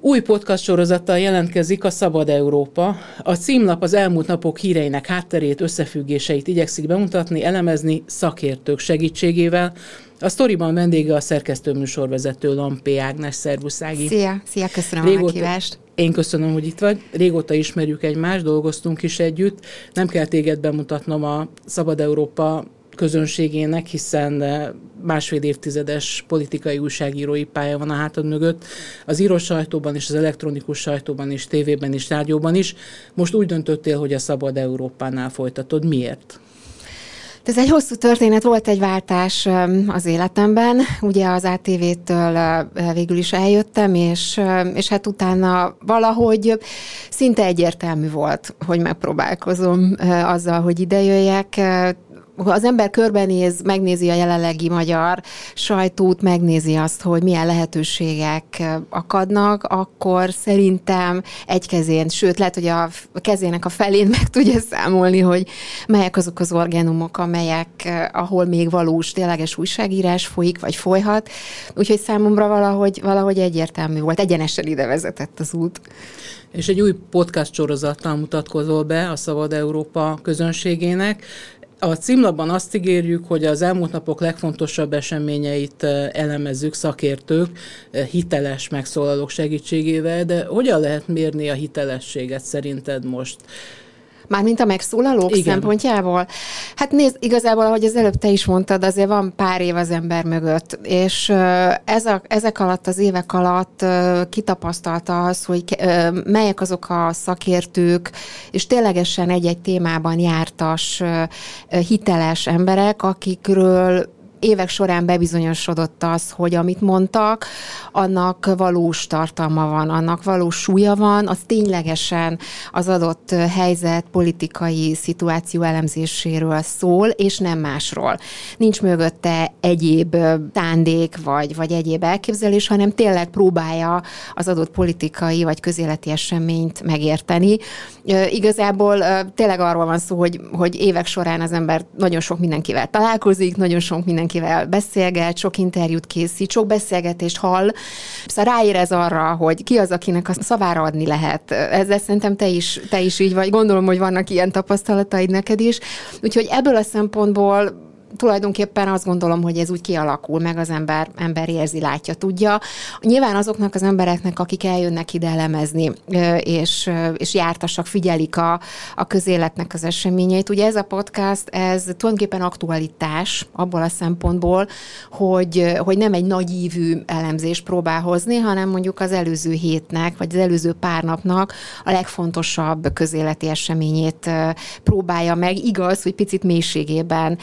Új podcast sorozattal jelentkezik a Szabad Európa. A címlap az elmúlt napok híreinek hátterét, összefüggéseit igyekszik bemutatni, elemezni szakértők segítségével. A sztoriban vendége a szerkesztő műsorvezető Lampé Ágnes. Szervuszági. Szia, szia, köszönöm Régóta, a meghívást. Én köszönöm, hogy itt vagy. Régóta ismerjük egymást, dolgoztunk is együtt. Nem kell téged bemutatnom a Szabad Európa közönségének, hiszen eh, másfél évtizedes politikai újságírói pálya van a hátad mögött. Az írós sajtóban is, az elektronikus sajtóban is, tévében is, rádióban is. Most úgy döntöttél, hogy a Szabad Európánál folytatod. Miért? Ez egy hosszú történet, volt egy váltás az életemben. Ugye az ATV-től végül is eljöttem, és, és hát utána valahogy szinte egyértelmű volt, hogy megpróbálkozom azzal, hogy idejöjjek ha az ember körbenéz, megnézi a jelenlegi magyar sajtót, megnézi azt, hogy milyen lehetőségek akadnak, akkor szerintem egy kezén, sőt, lehet, hogy a kezének a felén meg tudja számolni, hogy melyek azok az orgánumok, amelyek, ahol még valós, tényleges újságírás folyik, vagy folyhat. Úgyhogy számomra valahogy, valahogy egyértelmű volt, egyenesen ide vezetett az út. És egy új podcast sorozattal mutatkozol be a Szabad Európa közönségének. A címlapban azt ígérjük, hogy az elmúlt napok legfontosabb eseményeit elemezzük szakértők hiteles megszólalók segítségével, de hogyan lehet mérni a hitelességet szerinted most? Mármint a megszólalók Igen. szempontjából? Hát nézd, igazából, ahogy az előbb te is mondtad, azért van pár év az ember mögött, és ez a, ezek alatt, az évek alatt kitapasztalta az, hogy melyek azok a szakértők, és ténylegesen egy-egy témában jártas, hiteles emberek, akikről évek során bebizonyosodott az, hogy amit mondtak, annak valós tartalma van, annak valós súlya van, az ténylegesen az adott helyzet politikai szituáció elemzéséről szól, és nem másról. Nincs mögötte egyéb tándék, vagy, vagy egyéb elképzelés, hanem tényleg próbálja az adott politikai vagy közéleti eseményt megérteni. Igazából tényleg arról van szó, hogy, hogy évek során az ember nagyon sok mindenkivel találkozik, nagyon sok minden mindenkivel beszélget, sok interjút készít, sok beszélgetést hall, szóval ráérez arra, hogy ki az, akinek a szavára adni lehet. Ezzel szerintem te is, te is így vagy. Gondolom, hogy vannak ilyen tapasztalataid neked is. Úgyhogy ebből a szempontból tulajdonképpen azt gondolom, hogy ez úgy kialakul, meg az ember, ember érzi, látja, tudja. Nyilván azoknak az embereknek, akik eljönnek ide elemezni, és, és jártasak, figyelik a, a közéletnek az eseményeit. Ugye ez a podcast, ez tulajdonképpen aktualitás abból a szempontból, hogy, hogy nem egy nagy ívű elemzést próbál hozni, hanem mondjuk az előző hétnek, vagy az előző pár napnak a legfontosabb közéleti eseményét próbálja meg. Igaz, hogy picit mélységében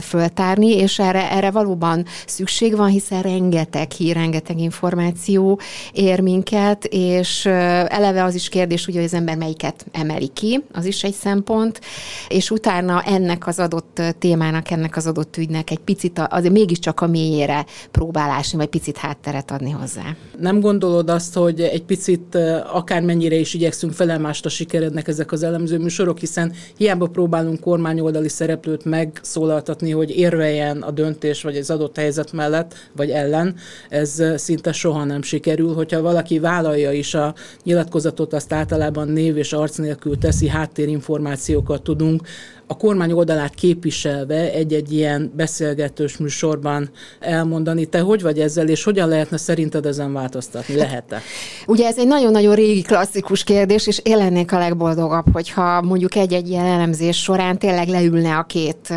föltárni, és erre, erre valóban szükség van, hiszen rengeteg hír, rengeteg információ ér minket, és eleve az is kérdés, ugye, hogy az ember melyiket emeli ki, az is egy szempont, és utána ennek az adott témának, ennek az adott ügynek egy picit, azért mégiscsak a mélyére próbálásni, vagy picit hátteret adni hozzá. Nem gondolod azt, hogy egy picit akármennyire is igyekszünk felemást a sikerednek ezek az elemző műsorok, hiszen hiába próbálunk kormányoldali szereplőt megszólaltatni, változtatni, hogy érveljen a döntés vagy az adott helyzet mellett vagy ellen, ez szinte soha nem sikerül. Hogyha valaki vállalja is a nyilatkozatot, azt általában név és arc nélkül teszi, háttérinformációkat tudunk, a kormány oldalát képviselve egy-egy ilyen beszélgetős műsorban elmondani. Te hogy vagy ezzel, és hogyan lehetne szerinted ezen változtatni? Lehet-e? Ugye ez egy nagyon-nagyon régi klasszikus kérdés, és én lennék a legboldogabb, hogyha mondjuk egy-egy ilyen elemzés során tényleg leülne a két,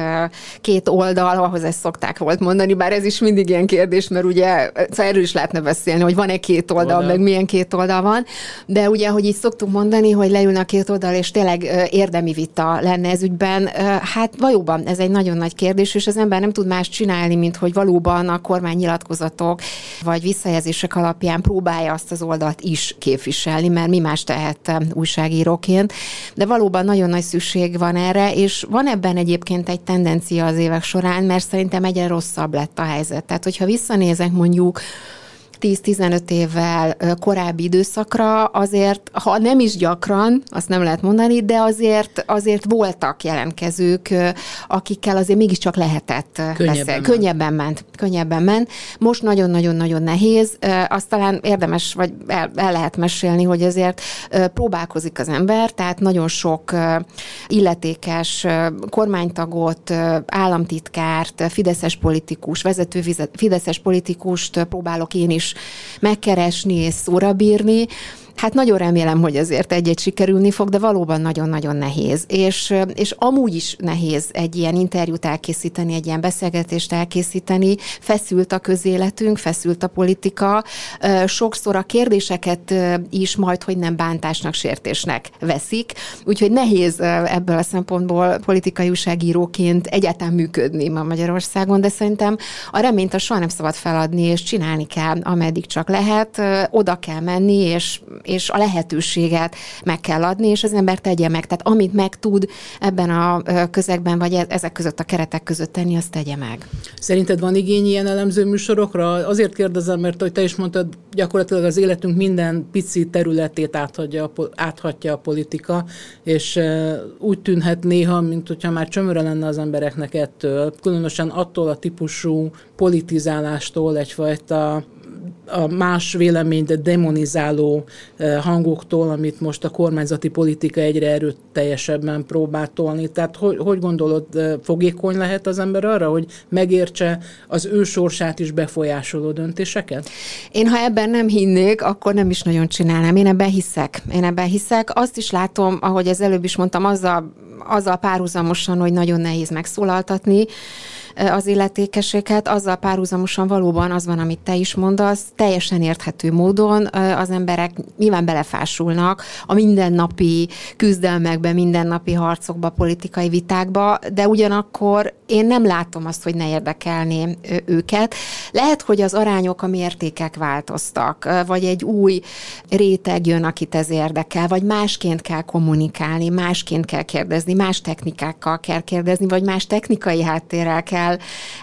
két oldal, ahhoz ezt szokták volt mondani, bár ez is mindig ilyen kérdés, mert ugye szóval erről is lehetne beszélni, hogy van-e két oldal, oldal, meg milyen két oldal van, de ugye, hogy így szoktuk mondani, hogy leülne a két oldal, és tényleg érdemi vita lenne ez ügyben, egyszerűen, hát valóban ez egy nagyon nagy kérdés, és az ember nem tud más csinálni, mint hogy valóban a kormány nyilatkozatok vagy visszajelzések alapján próbálja azt az oldalt is képviselni, mert mi más tehet újságíróként. De valóban nagyon nagy szükség van erre, és van ebben egyébként egy tendencia az évek során, mert szerintem egyre rosszabb lett a helyzet. Tehát, hogyha visszanézek mondjuk 10-15 évvel korábbi időszakra azért, ha nem is gyakran, azt nem lehet mondani, de azért, azért voltak jelentkezők, akikkel azért mégiscsak lehetett könnyebben beszélni. Könnyebben ment. Könnyebben ment. Most nagyon-nagyon-nagyon nehéz. Azt talán érdemes, vagy el, el lehet mesélni, hogy azért próbálkozik az ember, tehát nagyon sok illetékes kormánytagot, államtitkárt, fideszes politikus, vezető fideszes politikust próbálok én is megkeresni és szóra bírni, Hát nagyon remélem, hogy azért egy-egy sikerülni fog, de valóban nagyon-nagyon nehéz. És, és amúgy is nehéz egy ilyen interjút elkészíteni, egy ilyen beszélgetést elkészíteni. Feszült a közéletünk, feszült a politika. Sokszor a kérdéseket is majd, hogy nem bántásnak, sértésnek veszik. Úgyhogy nehéz ebből a szempontból politikai újságíróként egyáltalán működni ma Magyarországon, de szerintem a reményt a soha nem szabad feladni, és csinálni kell, ameddig csak lehet. Oda kell menni, és és a lehetőséget meg kell adni, és az ember tegye meg. Tehát amit meg tud ebben a közegben, vagy e-, ezek között a keretek között tenni, azt tegye meg. Szerinted van igény ilyen elemző műsorokra? Azért kérdezem, mert hogy te is mondtad, gyakorlatilag az életünk minden pici területét áthatja, áthatja a politika, és úgy tűnhet néha, mint hogyha már csömöre lenne az embereknek ettől, különösen attól a típusú politizálástól egyfajta a más véleményt demonizáló eh, hangoktól, amit most a kormányzati politika egyre erőteljesebben próbál tolni. Tehát hogy, hogy gondolod, eh, fogékony lehet az ember arra, hogy megértse az ő sorsát is befolyásoló döntéseket? Én ha ebben nem hinnék, akkor nem is nagyon csinálnám. Én ebben hiszek. Én ebben hiszek. Azt is látom, ahogy ez előbb is mondtam, azzal, azzal párhuzamosan, hogy nagyon nehéz megszólaltatni, az illetékességet, azzal párhuzamosan valóban az van, amit te is mondasz, teljesen érthető módon az emberek nyilván belefásulnak a mindennapi küzdelmekbe, mindennapi harcokba, politikai vitákba, de ugyanakkor én nem látom azt, hogy ne érdekelné őket. Lehet, hogy az arányok, a mértékek változtak, vagy egy új réteg jön, akit ez érdekel, vagy másként kell kommunikálni, másként kell kérdezni, más technikákkal kell kérdezni, vagy más technikai háttérrel kell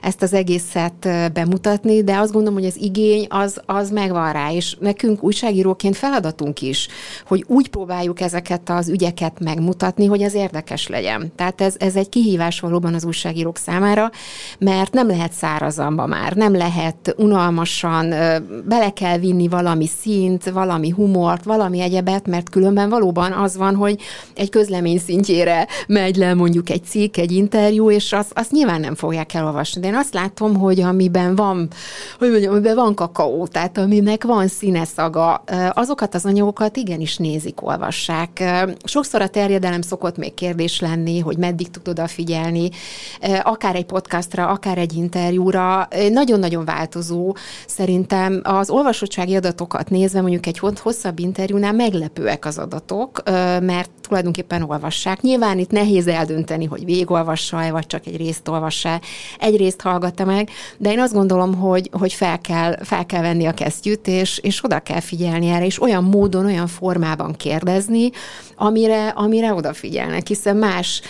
ezt az egészet bemutatni, de azt gondolom, hogy az igény az, az megvan rá, és nekünk újságíróként feladatunk is, hogy úgy próbáljuk ezeket az ügyeket megmutatni, hogy ez érdekes legyen. Tehát ez, ez egy kihívás valóban az újságíró hallgatók számára, mert nem lehet szárazamba már, nem lehet unalmasan, bele kell vinni valami szint, valami humort, valami egyebet, mert különben valóban az van, hogy egy közlemény szintjére megy le mondjuk egy cikk, egy interjú, és azt, azt nyilván nem fogják elolvasni. De én azt látom, hogy amiben van, hogy mondjam, amiben van kakaó, tehát aminek van színe szaga, azokat az anyagokat igenis nézik, olvassák. Sokszor a terjedelem szokott még kérdés lenni, hogy meddig tud odafigyelni akár egy podcastra, akár egy interjúra, nagyon-nagyon változó. Szerintem az olvasottsági adatokat nézve, mondjuk egy hosszabb interjúnál meglepőek az adatok, mert tulajdonképpen olvassák. Nyilván itt nehéz eldönteni, hogy végigolvassa-e, vagy csak egy részt olvassa egy részt hallgatta meg, de én azt gondolom, hogy, hogy fel, kell, fel kell venni a kesztyűt, és, és oda kell figyelni erre, és olyan módon, olyan formában kérdezni, amire, amire odafigyelnek, hiszen más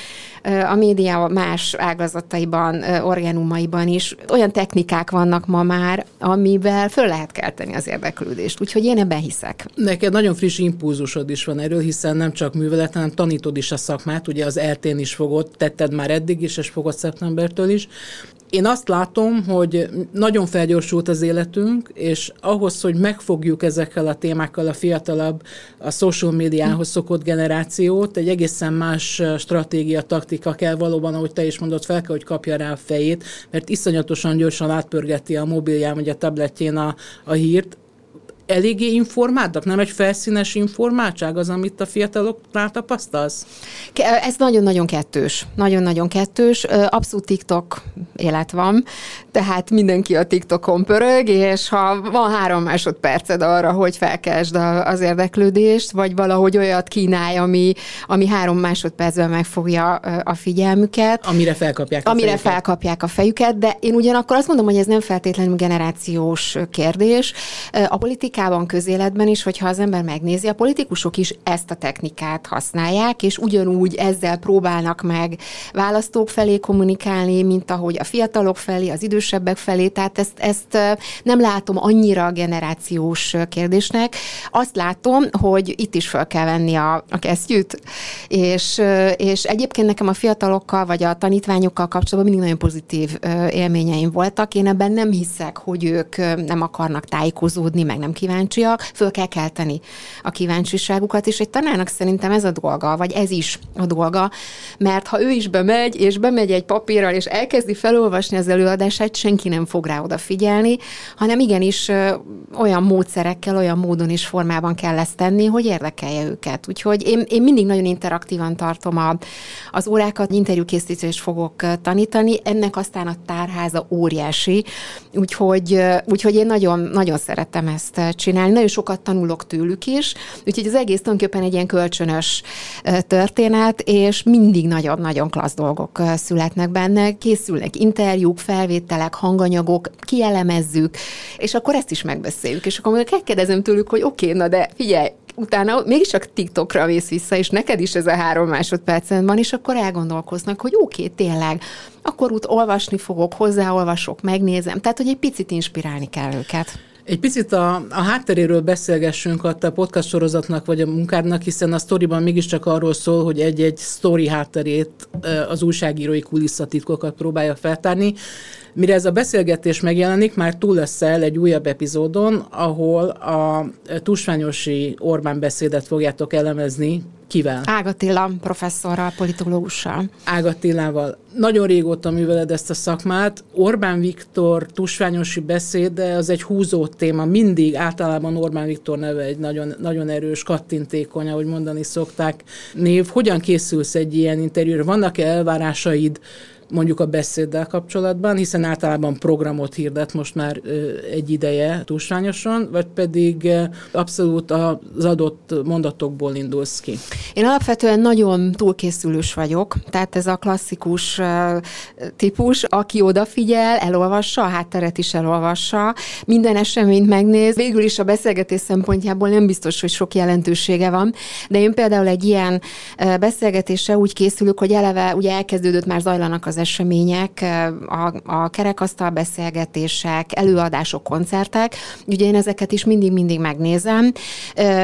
a média más ágazataiban, orgánumaiban is olyan technikák vannak ma már, amivel föl lehet kelteni az érdeklődést. Úgyhogy én ebben hiszek. Neked nagyon friss impulzusod is van erről, hiszen nem csak művelet, hanem tanítod is a szakmát. Ugye az eltén is fogod, tetted már eddig is, és fogod szeptembertől is. Én azt látom, hogy nagyon felgyorsult az életünk, és ahhoz, hogy megfogjuk ezekkel a témákkal a fiatalabb, a social médiához szokott generációt, egy egészen más stratégia, taktika kell valóban, ahogy te is mondod, fel kell, hogy kapja rá a fejét, mert iszonyatosan gyorsan átpörgeti a mobilján vagy a tabletjén a, a hírt, eléggé informáltak? Nem egy felszínes informáltság az, amit a fiataloknál tapasztalsz? Ez nagyon-nagyon kettős. Nagyon-nagyon kettős. Abszolút TikTok élet van, tehát mindenki a TikTokon pörög, és ha van három másodperced arra, hogy felkeresd az érdeklődést, vagy valahogy olyat kínálj, ami, ami három másodpercben megfogja a figyelmüket. Amire felkapják a Amire fejüket. felkapják a fejüket, de én ugyanakkor azt mondom, hogy ez nem feltétlenül generációs kérdés. A politikában, közéletben is, hogyha az ember megnézi, a politikusok is ezt a technikát használják, és ugyanúgy ezzel próbálnak meg választók felé kommunikálni, mint ahogy a fiatalok felé, az idősebbek felé, tehát ezt, ezt nem látom annyira generációs kérdésnek. Azt látom, hogy itt is fel kell venni a, a kesztyűt, és, és egyébként nekem a fiatalokkal, vagy a tanítványokkal kapcsolatban mindig nagyon pozitív élményeim voltak. Én ebben nem hiszek, hogy ők nem akarnak tájékozódni, meg nem kíváncsiak, föl kell kelteni a kíváncsiságukat, és egy tanárnak szerintem ez a dolga, vagy ez is a dolga, mert ha ő is bemegy, és bemegy egy papírral, és elkezdi felolvasni az előadását, senki nem fog rá odafigyelni, hanem igenis olyan módszerekkel, olyan módon és formában kell ezt tenni, hogy érdekelje őket. Úgyhogy én, én mindig nagyon interaktívan tartom a, az órákat, interjúkészítést fogok tanítani, ennek aztán a tárháza óriási, úgyhogy, úgyhogy én nagyon, nagyon szeretem ezt csinálni. Nagyon sokat tanulok tőlük is, úgyhogy az egész tulajdonképpen egy ilyen kölcsönös történet, és mindig nagyon-nagyon klassz dolgok születnek benne. Készülnek interjúk, felvételek, hanganyagok, kielemezzük, és akkor ezt is megbeszéljük. És akkor megkérdezem tőlük, hogy oké, okay, na de figyelj, utána mégiscsak TikTokra vész vissza, és neked is ez a három másodpercen van, és akkor elgondolkoznak, hogy oké, okay, tényleg, akkor út olvasni fogok, hozzáolvasok, megnézem. Tehát, hogy egy picit inspirálni kell őket. Egy picit a, a hátteréről beszélgessünk a podcast sorozatnak vagy a munkádnak, hiszen a sztoriban mégiscsak arról szól, hogy egy-egy sztori hátterét, az újságírói kulisszatitkokat próbálja feltárni. Mire ez a beszélgetés megjelenik, már túl lesz el egy újabb epizódon, ahol a tusványosi Orbán beszédet fogjátok elemezni. Kivel? Ágatilla professzorral, politológussal. Ágatillával. Nagyon régóta műveled ezt a szakmát. Orbán Viktor tusványosi beszéde az egy húzó téma. Mindig általában Orbán Viktor neve egy nagyon, nagyon erős, kattintékony, ahogy mondani szokták név. Hogyan készülsz egy ilyen interjúra? Vannak-e elvárásaid mondjuk a beszéddel kapcsolatban, hiszen általában programot hirdet most már egy ideje túlsányosan, vagy pedig abszolút az adott mondatokból indulsz ki? Én alapvetően nagyon túlkészülős vagyok, tehát ez a klasszikus típus, aki odafigyel, elolvassa, a hátteret is elolvassa, minden eseményt megnéz. Végül is a beszélgetés szempontjából nem biztos, hogy sok jelentősége van, de én például egy ilyen beszélgetésre úgy készülök, hogy eleve ugye elkezdődött, már zajlanak az események, a, a kerekasztal beszélgetések, előadások, koncertek. Ugye én ezeket is mindig-mindig megnézem.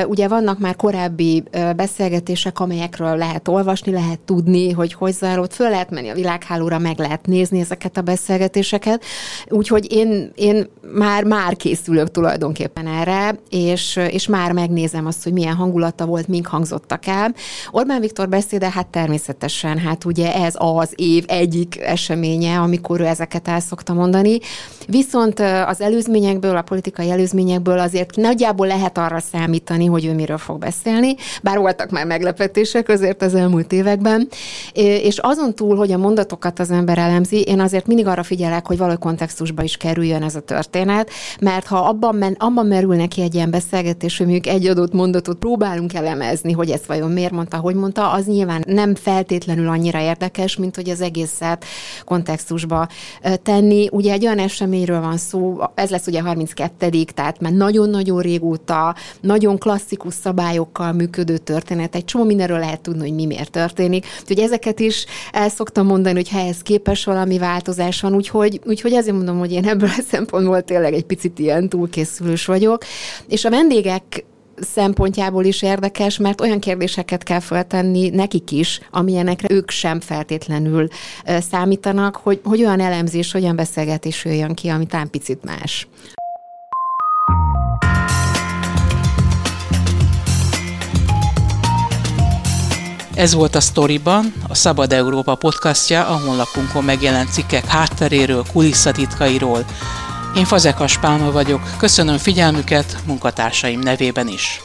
Ugye vannak már korábbi beszélgetések, amelyekről lehet olvasni, lehet tudni, hogy hogy zajlott, föl lehet menni a világhálóra, meg lehet nézni ezeket a beszélgetéseket. Úgyhogy én, én már, már készülök tulajdonképpen erre, és, és már megnézem azt, hogy milyen hangulata volt, mink hangzottak el. Orbán Viktor beszéde, hát természetesen, hát ugye ez az év egyik eseménye, amikor ő ezeket el szokta mondani. Viszont az előzményekből, a politikai előzményekből azért nagyjából lehet arra számítani, hogy ő miről fog beszélni, bár voltak már meglepetések azért az elmúlt években. És azon túl, hogy a mondatokat az ember elemzi, én azért mindig arra figyelek, hogy valahogy kontextusba is kerüljön ez a történet, mert ha abban, men, abban merül neki egy ilyen beszélgetés, hogy mondjuk egy adott mondatot próbálunk elemezni, hogy ezt vajon miért mondta, hogy mondta, az nyilván nem feltétlenül annyira érdekes, mint hogy az egészet kontextusba tenni. Ugye egy olyan eseményről van szó, ez lesz ugye 32 tehát már nagyon-nagyon régóta, nagyon klasszikus szabályokkal működő történet. Egy csomó mindenről lehet tudni, hogy mi miért történik. Úgyhogy ezeket is el szoktam mondani, hogy ehhez képes valami változás van, úgyhogy, úgyhogy ezért mondom, hogy én ebből a szempontból tényleg egy picit ilyen túlkészülős vagyok. És a vendégek szempontjából is érdekes, mert olyan kérdéseket kell feltenni nekik is, amilyenekre ők sem feltétlenül számítanak, hogy, hogy olyan elemzés, olyan beszélgetés jöjjön ki, ami talán picit más. Ez volt a Storyban, a Szabad Európa podcastja, a honlapunkon megjelent cikkek hátteréről, kulisszatitkairól, Én Fazekas Pálma vagyok. Köszönöm figyelmüket munkatársaim nevében is.